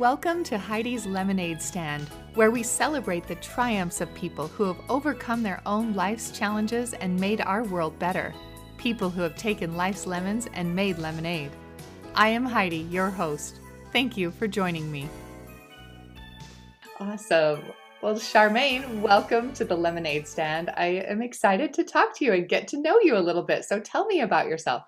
Welcome to Heidi's Lemonade Stand, where we celebrate the triumphs of people who have overcome their own life's challenges and made our world better. People who have taken life's lemons and made lemonade. I am Heidi, your host. Thank you for joining me. Awesome. Well, Charmaine, welcome to the Lemonade Stand. I am excited to talk to you and get to know you a little bit. So tell me about yourself.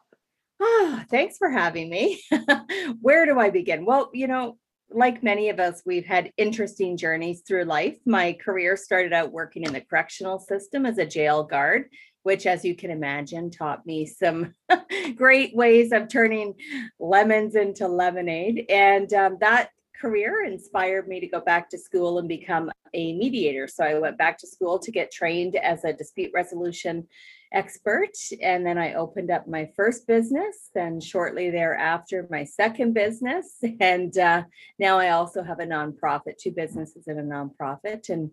Ah, thanks for having me. Where do I begin? Well, you know, like many of us, we've had interesting journeys through life. My career started out working in the correctional system as a jail guard, which, as you can imagine, taught me some great ways of turning lemons into lemonade. And um, that career inspired me to go back to school and become a mediator. So I went back to school to get trained as a dispute resolution expert. And then I opened up my first business. Then shortly thereafter, my second business. And uh, now I also have a nonprofit, two businesses and a nonprofit. And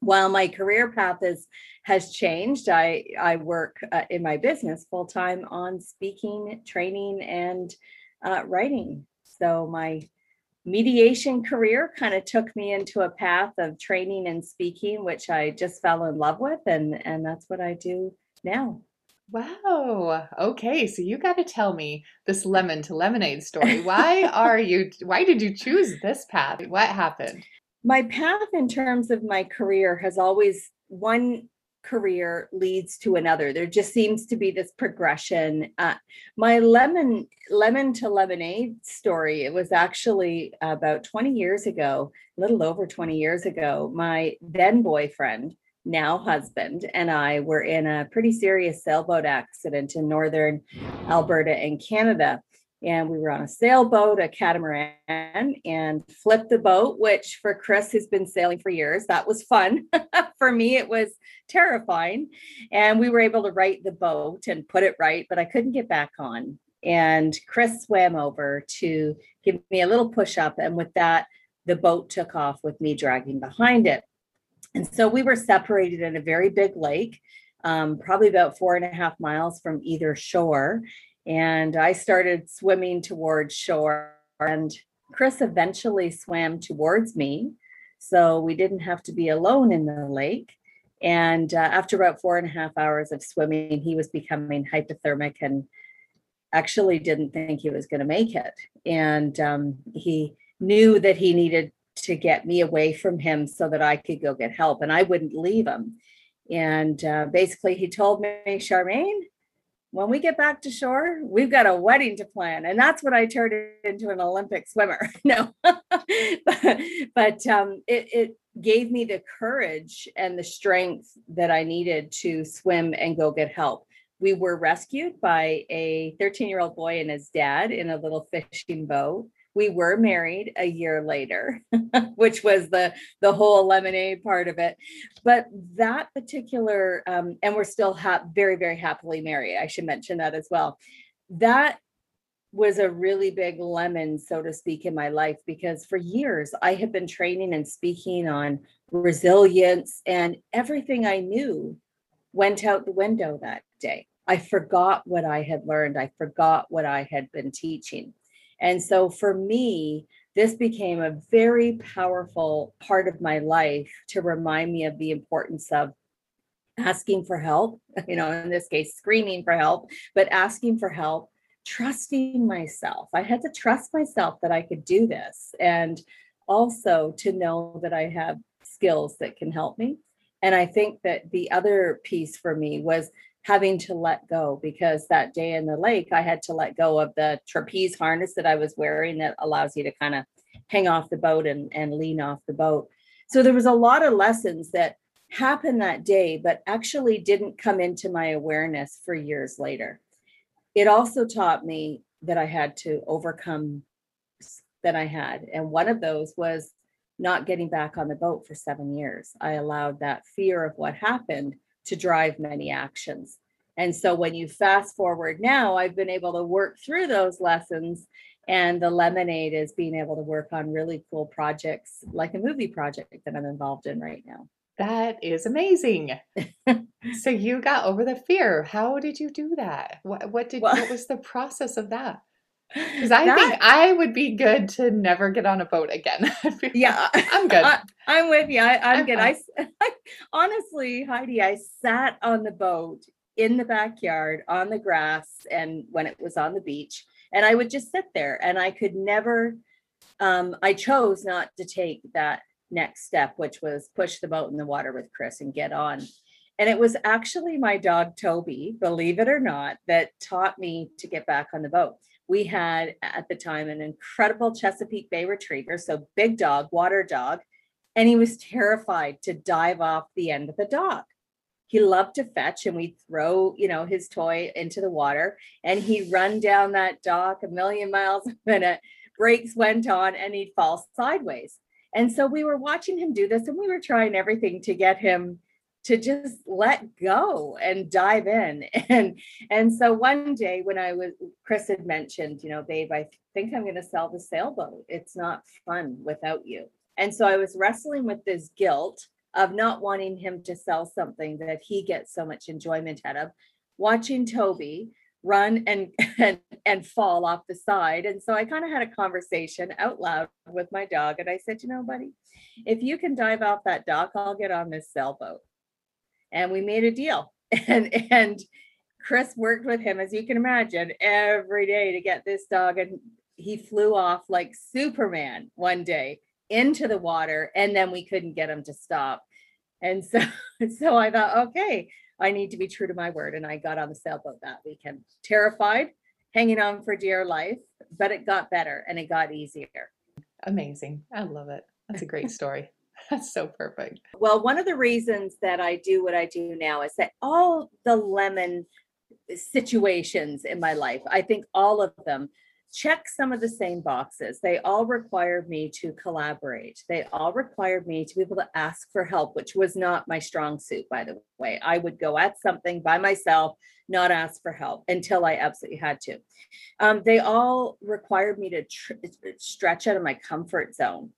while my career path is has changed, I I work uh, in my business full time on speaking, training, and uh, writing. So my mediation career kind of took me into a path of training and speaking, which I just fell in love with, and and that's what I do now. Wow. Okay, so you got to tell me this lemon to lemonade story. Why are you why did you choose this path? What happened? My path in terms of my career has always one career leads to another. There just seems to be this progression. Uh, my lemon lemon to lemonade story. It was actually about 20 years ago, a little over 20 years ago. My then boyfriend now husband and I were in a pretty serious sailboat accident in northern Alberta and Canada. And we were on a sailboat, a catamaran, and flipped the boat, which for Chris, who's been sailing for years, that was fun. for me, it was terrifying. And we were able to right the boat and put it right, but I couldn't get back on. And Chris swam over to give me a little push up. And with that, the boat took off with me dragging behind it. And so we were separated in a very big lake, um, probably about four and a half miles from either shore. And I started swimming towards shore, and Chris eventually swam towards me. So we didn't have to be alone in the lake. And uh, after about four and a half hours of swimming, he was becoming hypothermic and actually didn't think he was going to make it. And um, he knew that he needed to get me away from him so that I could go get help. And I wouldn't leave him. And uh, basically, he told me, Charmaine, when we get back to shore, we've got a wedding to plan. And that's what I turned into an Olympic swimmer. no, but, but um, it, it gave me the courage and the strength that I needed to swim and go get help. We were rescued by a 13 year old boy and his dad in a little fishing boat we were married a year later which was the the whole lemonade part of it. But that particular um, and we're still ha- very very happily married i should mention that as well. That was a really big lemon so to speak in my life because for years i had been training and speaking on resilience and everything i knew went out the window that day. I forgot what i had learned. I forgot what i had been teaching and so for me, this became a very powerful part of my life to remind me of the importance of asking for help, you know, in this case, screaming for help, but asking for help, trusting myself. I had to trust myself that I could do this. And also to know that I have skills that can help me. And I think that the other piece for me was having to let go because that day in the lake, I had to let go of the trapeze harness that I was wearing that allows you to kind of hang off the boat and, and lean off the boat. So there was a lot of lessons that happened that day, but actually didn't come into my awareness for years later. It also taught me that I had to overcome that I had. And one of those was not getting back on the boat for seven years. I allowed that fear of what happened to drive many actions. And so when you fast forward now, I've been able to work through those lessons. And the lemonade is being able to work on really cool projects like a movie project that I'm involved in right now. That is amazing. so you got over the fear. How did you do that? What what did well, what was the process of that? Because I That- think I would be good to never get on a boat again. yeah, I'm good. I, I'm with you. I, I'm, I'm good. I, s- honestly, Heidi, I sat on the boat in the backyard on the grass and when it was on the beach, and I would just sit there and I could never, um, I chose not to take that next step, which was push the boat in the water with Chris and get on. And it was actually my dog Toby, believe it or not, that taught me to get back on the boat. We had at the time an incredible Chesapeake Bay Retriever, so big dog, water dog, and he was terrified to dive off the end of the dock. He loved to fetch and we'd throw, you know, his toy into the water and he'd run down that dock a million miles a minute. Brakes went on and he'd fall sideways. And so we were watching him do this and we were trying everything to get him to just let go and dive in. And and so one day when I was Chris had mentioned, you know, babe, I think I'm going to sell the sailboat. It's not fun without you. And so I was wrestling with this guilt of not wanting him to sell something that he gets so much enjoyment out of, watching Toby run and and, and fall off the side. And so I kind of had a conversation out loud with my dog. And I said, you know, buddy, if you can dive off that dock, I'll get on this sailboat. And we made a deal. And and Chris worked with him, as you can imagine, every day to get this dog. And he flew off like Superman one day into the water, and then we couldn't get him to stop. And so, so I thought, okay, I need to be true to my word. And I got on the sailboat that weekend, terrified, hanging on for dear life, but it got better and it got easier. Amazing. I love it. That's a great story. That's so perfect. Well, one of the reasons that I do what I do now is that all the lemon situations in my life, I think all of them check some of the same boxes. They all required me to collaborate. They all required me to be able to ask for help, which was not my strong suit, by the way. I would go at something by myself, not ask for help until I absolutely had to. Um, they all required me to tr- stretch out of my comfort zone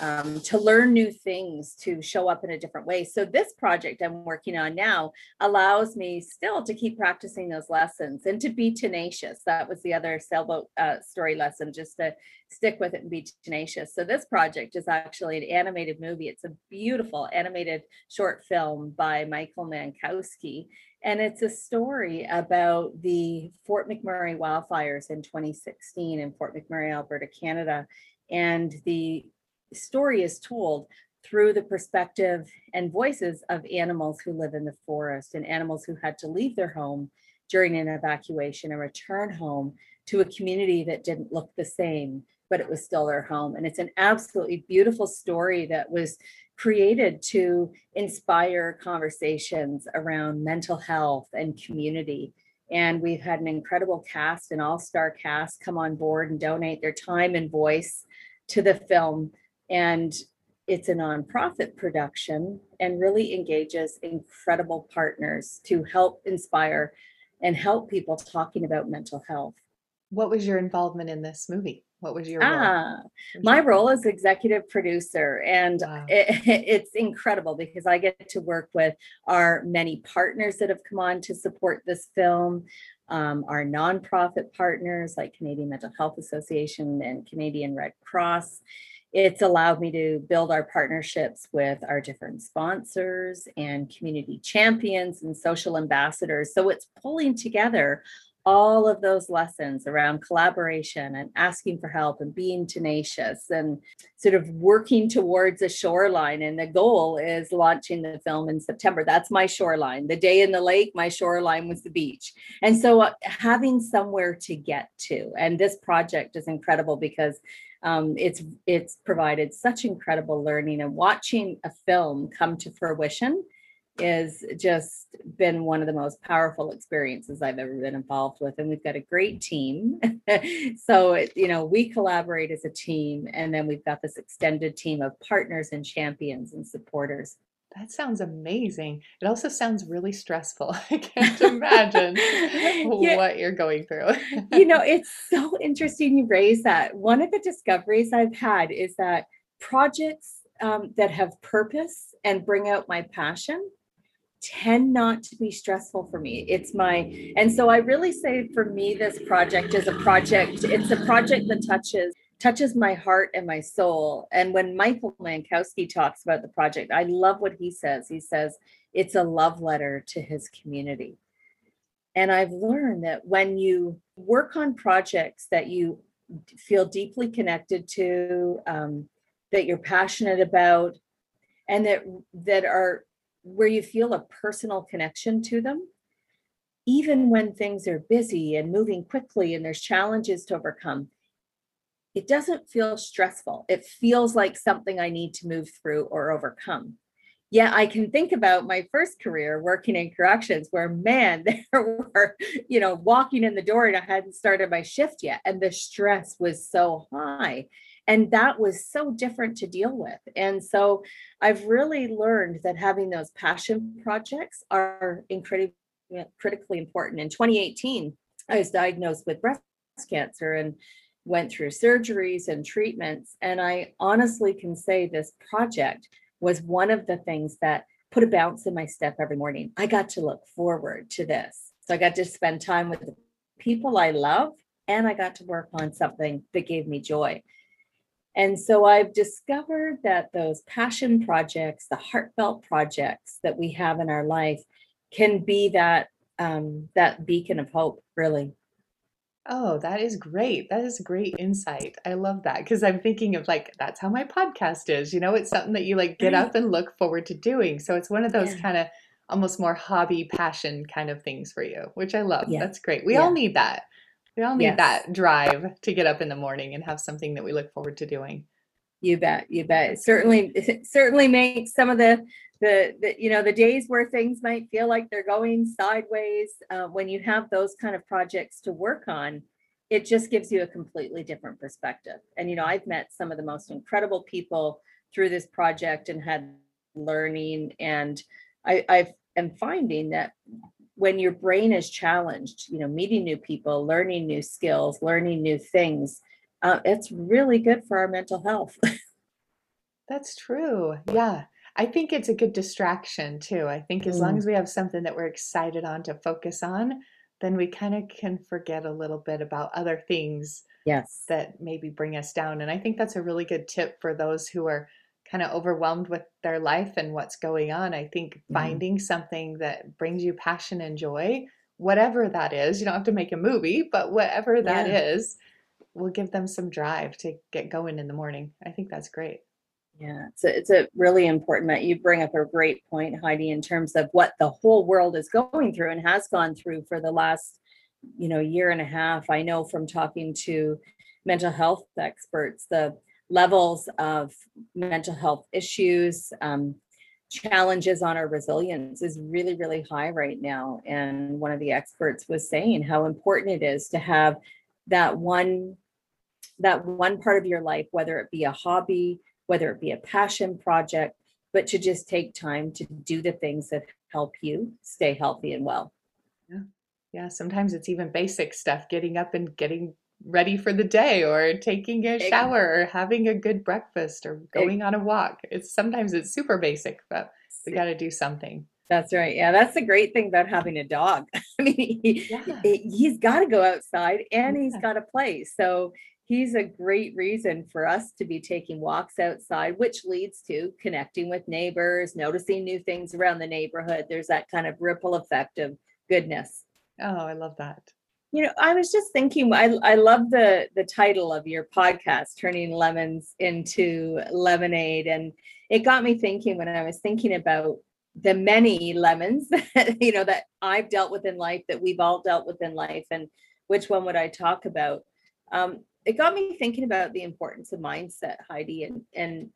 um, to learn new things, to show up in a different way. So, this project I'm working on now allows me still to keep practicing those lessons and to be tenacious. That was the other sailboat uh, story lesson, just to stick with it and be tenacious. So, this project is actually an animated movie. It's a beautiful animated short film by Michael Mankowski. And it's a story about the Fort McMurray wildfires in 2016 in Fort McMurray, Alberta, Canada. And the story is told through the perspective and voices of animals who live in the forest and animals who had to leave their home during an evacuation and return home to a community that didn't look the same, but it was still their home. And it's an absolutely beautiful story that was created to inspire conversations around mental health and community. And we've had an incredible cast, an all star cast come on board and donate their time and voice to the film and it's a nonprofit production and really engages incredible partners to help inspire and help people talking about mental health. What was your involvement in this movie? What was your role? Ah, What my role as executive producer, and Wow. it, it's incredible because I get to work with our many partners that have come on to support this film, um, our nonprofit partners like Canadian Mental Health Association and Canadian Red Cross. It's allowed me to build our partnerships with our different sponsors and community champions and social ambassadors. So it's pulling together all of those lessons around collaboration and asking for help and being tenacious and sort of working towards a shoreline. And the goal is launching the film in September. That's my shoreline. The day in the lake, my shoreline was the beach. And so uh, having somewhere to get to, and this project is incredible because um, it's it's provided such incredible learning and watching a film come to fruition is just been one of the most powerful experiences I've ever been involved with. And we've got a great team. so, you know, we collaborate as a team, and then we've got this extended team of partners and champions and supporters. That sounds amazing. It also sounds really stressful. I can't imagine Yeah. what you're going through. you know, it's so interesting you raise that. One of the discoveries I've had is that projects um, that have purpose and bring out my passion tend not to be stressful for me. It's my, and so I really say for me, this project is a project, it's a project that touches touches my heart and my soul. And when Michael Mankowski talks about the project, I love what he says. He says it's a love letter to his community. And I've learned that when you work on projects that you feel deeply connected to, um, that you're passionate about, and that that are where you feel a personal connection to them, even when things are busy and moving quickly and there's challenges to overcome, it doesn't feel stressful. It feels like something I need to move through or overcome. Yeah, I can think about my first career working in corrections where, man, there were, you know, walking in the door and I hadn't started my shift yet. And the stress was so high and that was so different to deal with. And so i've really learned that having those passion projects are incredibly critically important. In 2018 i was diagnosed with breast cancer and went through surgeries and treatments and i honestly can say this project was one of the things that put a bounce in my step every morning. I got to look forward to this. So i got to spend time with the people i love and i got to work on something that gave me joy and so I've discovered that those passion projects, the heartfelt projects that we have in our life, can be that um, that beacon of hope. Really. Oh, that is great. That is great insight. I love that because I'm thinking of like that's how my podcast is. You know, it's something that you like get up and look forward to doing. So it's one of those yeah. kind of almost more hobby passion kind of things for you, which I love. Yeah. That's great. We yeah. all need that. We all need yes. that drive to get up in the morning and have something that we look forward to doing. You bet, you bet. It certainly, it certainly makes some of the, the, the, you know, the days where things might feel like they're going sideways. Uh, when you have those kind of projects to work on, it just gives you a completely different perspective. And you know, I've met some of the most incredible people through this project and had learning, and I, I am finding that when your brain is challenged, you know, meeting new people, learning new skills, learning new things, uh, it's really good for our mental health. That's true. Yeah. I think it's a good distraction too. I think as mm. long as we have something that we're excited on to focus on, then we kind of can forget a little bit about other things yes that maybe bring us down and i think that's a really good tip for those who are kind of overwhelmed with their life and what's going on, I think mm-hmm. finding something that brings you passion and joy, whatever that is, you don't have to make a movie, but whatever that yeah. is, will give them some drive to get going in the morning. I think that's great. Yeah, it's a, it's a really important. that You bring up a great point, Heidi, in terms of what the whole world is going through and has gone through for the last, you know, year and a half. I know from talking to mental health experts, the levels of mental health issues, um, challenges on our resilience is really, really high right now. And one of the experts was saying how important it is to have that one that one part of your life, whether it be a hobby, whether it be a passion project, but to just take time to do the things that help you stay healthy and well. Yeah. Yeah. Sometimes it's even basic stuff, getting up and getting ready for the day or taking a shower or having a good breakfast or going on a walk. It's sometimes it's super basic, but we got to do something. That's right. Yeah, that's the great thing about having a dog. I mean, he, yeah. he's got to go outside and yeah. he's got to play. So he's a great reason for us to be taking walks outside, which leads to connecting with neighbors, noticing new things around the neighborhood. There's that kind of ripple effect of goodness. Oh, I love that. You know, I was just thinking. I I love the the title of your podcast, "Turning Lemons into Lemonade," and it got me thinking when I was thinking about the many lemons that you know that I've dealt with in life, that we've all dealt with in life, and which one would I talk about? Um, it got me thinking about the importance of mindset, Heidi, and and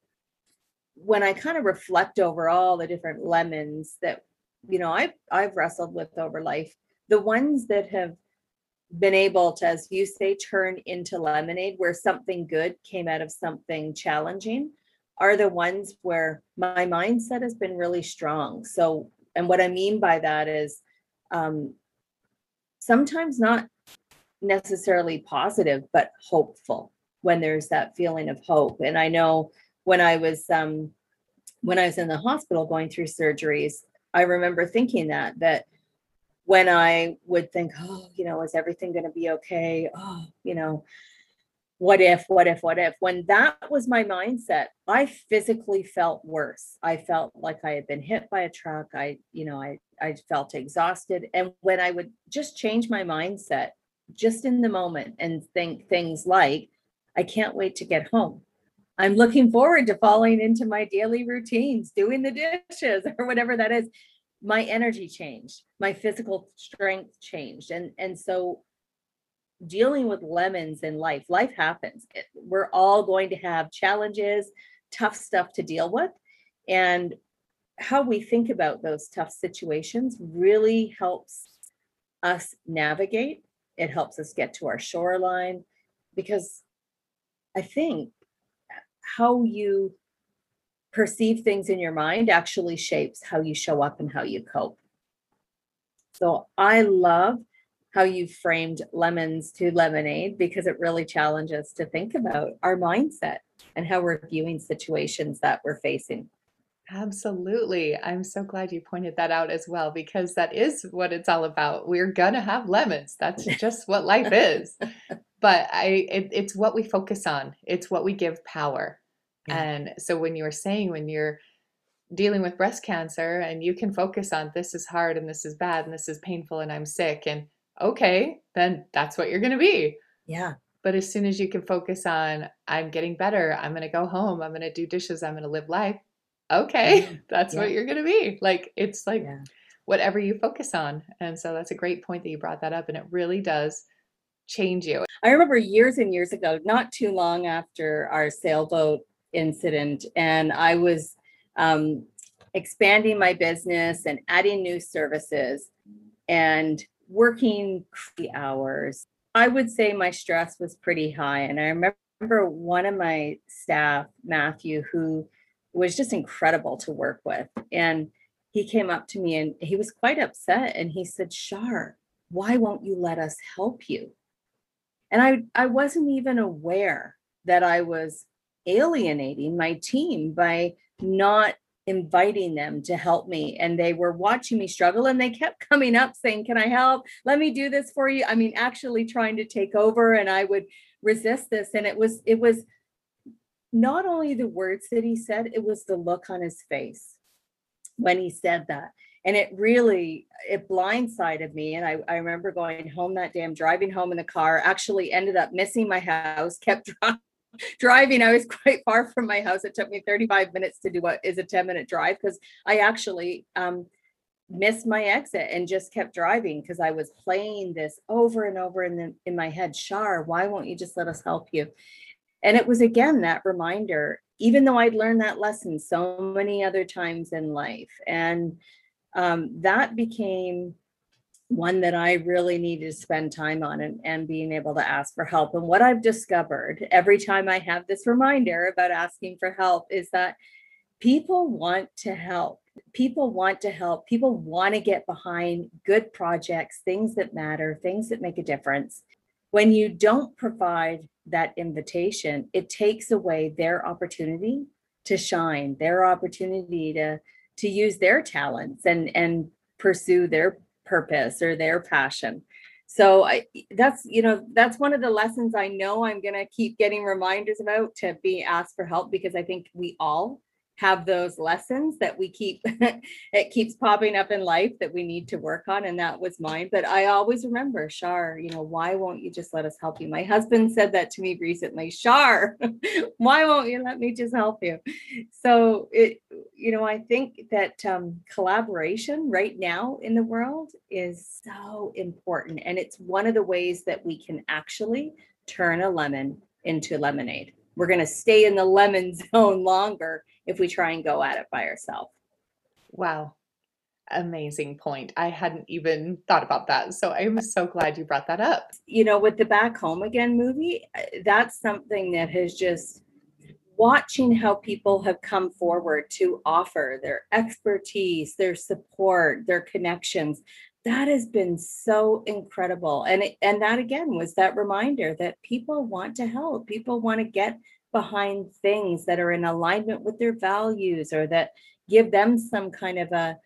when I kind of reflect over all the different lemons that you know I've I've wrestled with over life, the ones that have been able to, as you say, turn into lemonade where something good came out of something challenging are the ones where my mindset has been really strong. So, and what I mean by that is um, sometimes not necessarily positive, but hopeful when there's that feeling of hope. And I know when I was um, when I was in the hospital going through surgeries, I remember thinking that, that when I would think, oh, you know, is everything going to be okay? Oh, you know, what if, what if, what if? When that was my mindset, I physically felt worse. I felt like I had been hit by a truck. I, you know, I, I felt exhausted. And when I would just change my mindset just in the moment and think things like, I can't wait to get home. I'm looking forward to falling into my daily routines, doing the dishes or whatever that is. My energy changed, my physical strength changed. And, and so dealing with lemons in life, life happens. We're all going to have challenges, tough stuff to deal with. And how we think about those tough situations really helps us navigate. It helps us get to our shoreline because I think how you perceive things in your mind actually shapes how you show up and how you cope. So I love how you framed lemons to lemonade because it really challenges to think about our mindset and how we're viewing situations that we're facing. Absolutely. I'm so glad you pointed that out as well because that is what it's all about. We're gonna have lemons. That's just what life is. But I it, it's what we focus on. It's what we give power. Yeah. And so when you were saying when you're dealing with breast cancer and you can focus on this is hard and this is bad and this is painful and I'm sick and okay, then that's what you're going to be. Yeah. But as soon as you can focus on I'm getting better, I'm going to go home, I'm going to do dishes, I'm going to live life. Okay, Mhm. that's what you're going to be. Like it's like Yeah. whatever you focus on. And so that's a great point that you brought that up and it really does change you. I remember years and years ago, not too long after our sailboat incident, and I was um, expanding my business and adding new services and working hours. I would say my stress was pretty high. And I remember one of my staff, Matthew, who was just incredible to work with. And he came up to me and he was quite upset and he said, Shar, why won't you let us help you? And I, I wasn't even aware that I was alienating my team by not inviting them to help me. And they were watching me struggle and they kept coming up saying, Can I help? Let me do this for you. I mean, actually trying to take over. And I would resist this. And it was, it was not only the words that he said, it was the look on his face when he said that. And it really, it blindsided me. And I, I remember going home that day, I'm driving home in the car, actually ended up missing my house, kept dri- driving. I was quite far from my house. It took me 35 minutes to do what is a 10 minute drive because I actually um, missed my exit and just kept driving because I was playing this over and over in the, in my head. Shar, why won't you just let us help you? And it was again that reminder, even though I'd learned that lesson so many other times in life. And um, that became one that I really needed to spend time on and, and being able to ask for help. And what I've discovered every time I have this reminder about asking for help is that people want to help. People want to help. People want to get behind good projects, things that matter, things that make a difference. When you don't provide that invitation, it takes away their opportunity to shine, their opportunity to to use their talents and and pursue their purpose or their passion. So I that's you know that's one of the lessons I know I'm going to keep getting reminders about to be asked for help because I think we all have those lessons that we keep it keeps popping up in life that we need to work on and that was mine. But i always remember shar you know why won't you just let us help you? My husband said that to me recently shar why won't you let me just help you? So it you know i think that um, collaboration right now in the world is so important and it's one of the ways that we can actually turn a lemon into lemonade we're going to stay in the lemon zone longer if we try and go at it by ourselves. Wow. Amazing point. I hadn't even thought about that. So I'm so glad you brought that up. You know, with the Back Home Again movie, uh, that's something that has just watching how people have come forward to offer their expertise, their support, their connections. That has been so incredible. And it, and that again was that reminder that people want to help. People want to get behind things that are in alignment with their values or that give them some kind of a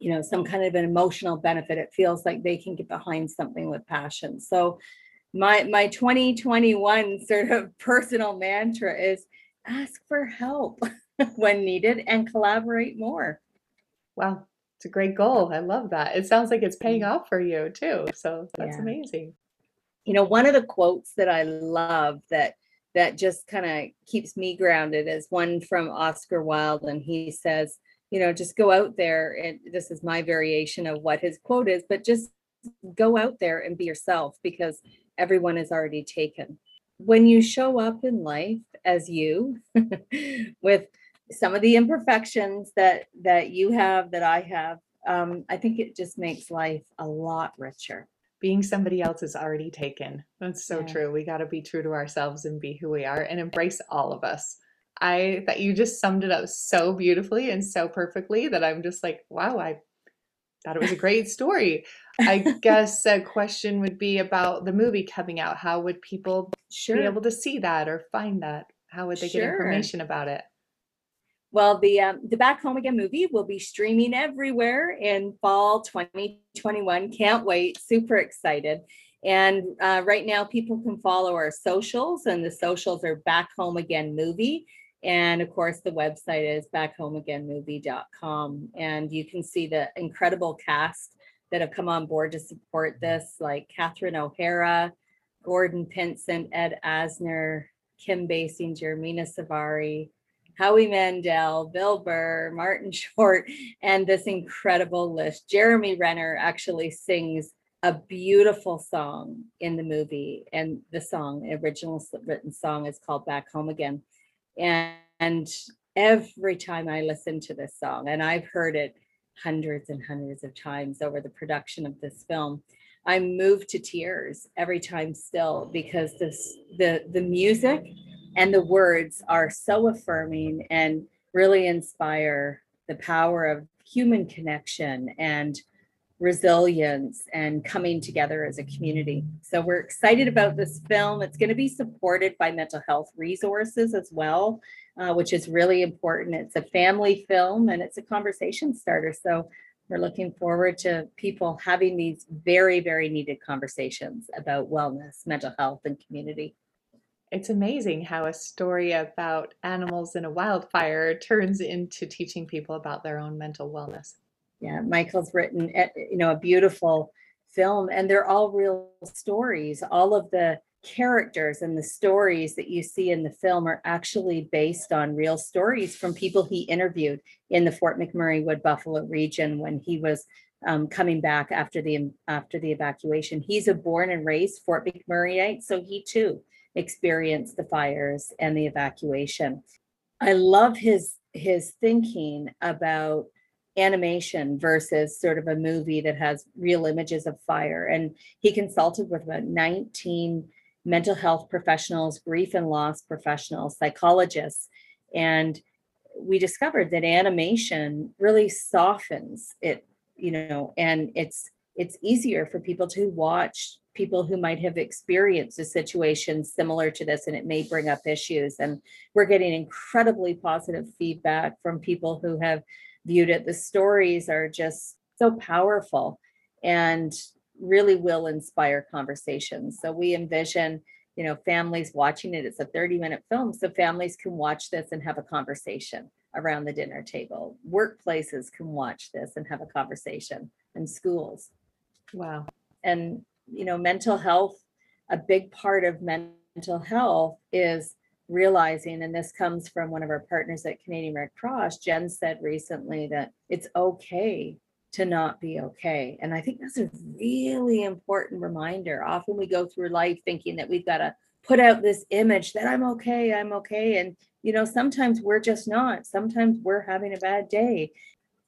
you know, some kind of an emotional benefit. It feels like they can get behind something with passion. So my my 2021 sort of personal mantra is ask for help when needed and collaborate more. Wow, it's a great goal. I love that. It sounds like it's paying mm-hmm. off for you too. So that's yeah. amazing. You know, one of the quotes that I love that that just kind of keeps me grounded is one from Oscar Wilde and he says, you know, just go out there and this is my variation of what his quote is, but just go out there and be yourself because everyone is already taken. When you show up in life as you with some of the imperfections that that you have that I have, um, I think it just makes life a lot richer. Being somebody else is already taken. That's so yeah. true. We got to be true to ourselves and be who we are and embrace all of us. I that you just summed it up so beautifully and so perfectly that I'm just like, wow, I thought it was a great story. I guess a question would be about the movie coming out. How would people sure. be able to see that or find that? How would they sure. get information about it? Well, the um, the Back Home Again movie will be streaming everywhere in fall 2021. Can't wait! Super excited. And uh, right now, people can follow our socials, and the socials are Back Home Again Movie. And of course, the website is backhomeagainmovie.com. And you can see the incredible cast that have come on board to support this, like Catherine O'Hara, Gordon Pinsent, Ed Asner, Kim Basinger, Mena Suvari, Howie Mandel, Bill Burr, Martin Short, and this incredible list. Jeremy Renner actually sings a beautiful song in the movie, and the song, original written song, is called Back Home Again. And, every time I listen to this song, and I've heard it hundreds and hundreds of times over the production of this film, I'm moved to tears every time still because this the the music and the words are so affirming and really inspire the power of human connection and resilience and coming together as a community. So we're excited about this film. It's going to be supported by mental health resources as well, uh, which is really important. It's a family film and it's a conversation starter. So we're looking forward to people having these very, very needed conversations about wellness, mental health, and community. It's amazing how a story about animals in a wildfire turns into teaching people about their own mental wellness. Yeah michael's written you know a beautiful film and they're all real stories. All of the characters and the stories that you see in the film are actually based on real stories from people he interviewed in the fort mcmurray wood buffalo region when he was um, coming back after the after the evacuation. He's a born and raised fort mcmurrayite so he too experienced the fires and the evacuation i love his his thinking about animation versus sort of a movie that has real images of fire. And he consulted with about 19 mental health professionals, grief and loss professionals, psychologists. And we discovered that animation really softens it, you know, and it's it's easier for people to watch people who might have experienced a situation similar to this and it may bring up issues and we're getting incredibly positive feedback from people who have viewed it. The stories are just so powerful and really will inspire conversations. So we envision, you know, families watching it. It's a 30 minute film. So families can watch this and have a conversation around the dinner table. Workplaces can watch this and have a conversation and schools. Wow. And, you know, mental health, a big part of mental health is realizing, and this comes from one of our partners at Canadian Red Cross, Jen said recently that it's okay to not be okay. And I think that's a really important reminder. Often we go through life thinking that we've got to put out this image that I'm okay, I'm okay. And, you know, sometimes we're just not. Sometimes we're having a bad day.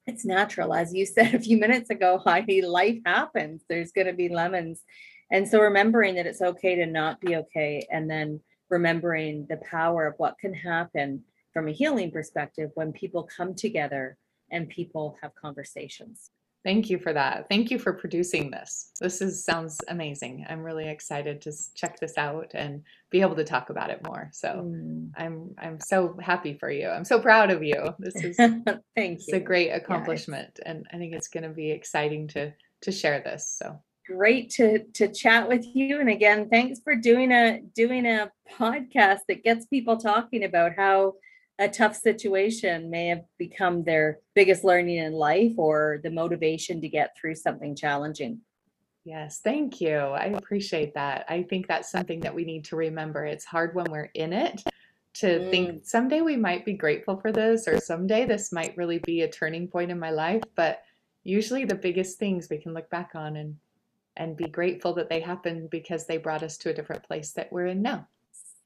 It's natural. As you said a few minutes ago, Heidi, life happens. There's going to be lemons. And so remembering that it's okay to not be okay and then remembering the power of what can happen from a healing perspective when people come together and people have conversations. Thank you for that. Thank you for producing this. This is sounds amazing. I'm really excited to check this out and be able to talk about it more. So mm. I'm I'm so happy for you. I'm so proud of you. This is thank you. a great accomplishment, and I think it's going to be exciting to to share this. So great to to chat with you. And again, thanks for doing a doing a podcast that gets people talking about how a tough situation may have become their biggest learning in life or the motivation to get through something challenging. Yes, thank you. I appreciate that. I think that's something that we need to remember. It's hard when we're in it to mm. think someday we might be grateful for this or someday this might really be a turning point in my life, but usually the biggest things we can look back on and and be grateful that they happened because they brought us to a different place that we're in now.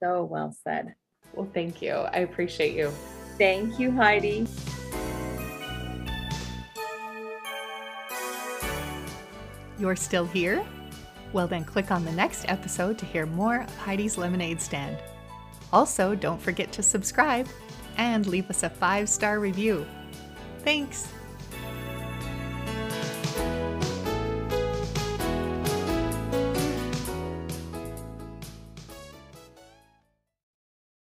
So well said. Well, thank you. I appreciate you. Thank you, Heidi. You're still here? Well, then click on the next episode to hear more of Heidi's Lemonade Stand. Also, don't forget to subscribe and leave us a five star review. Thanks.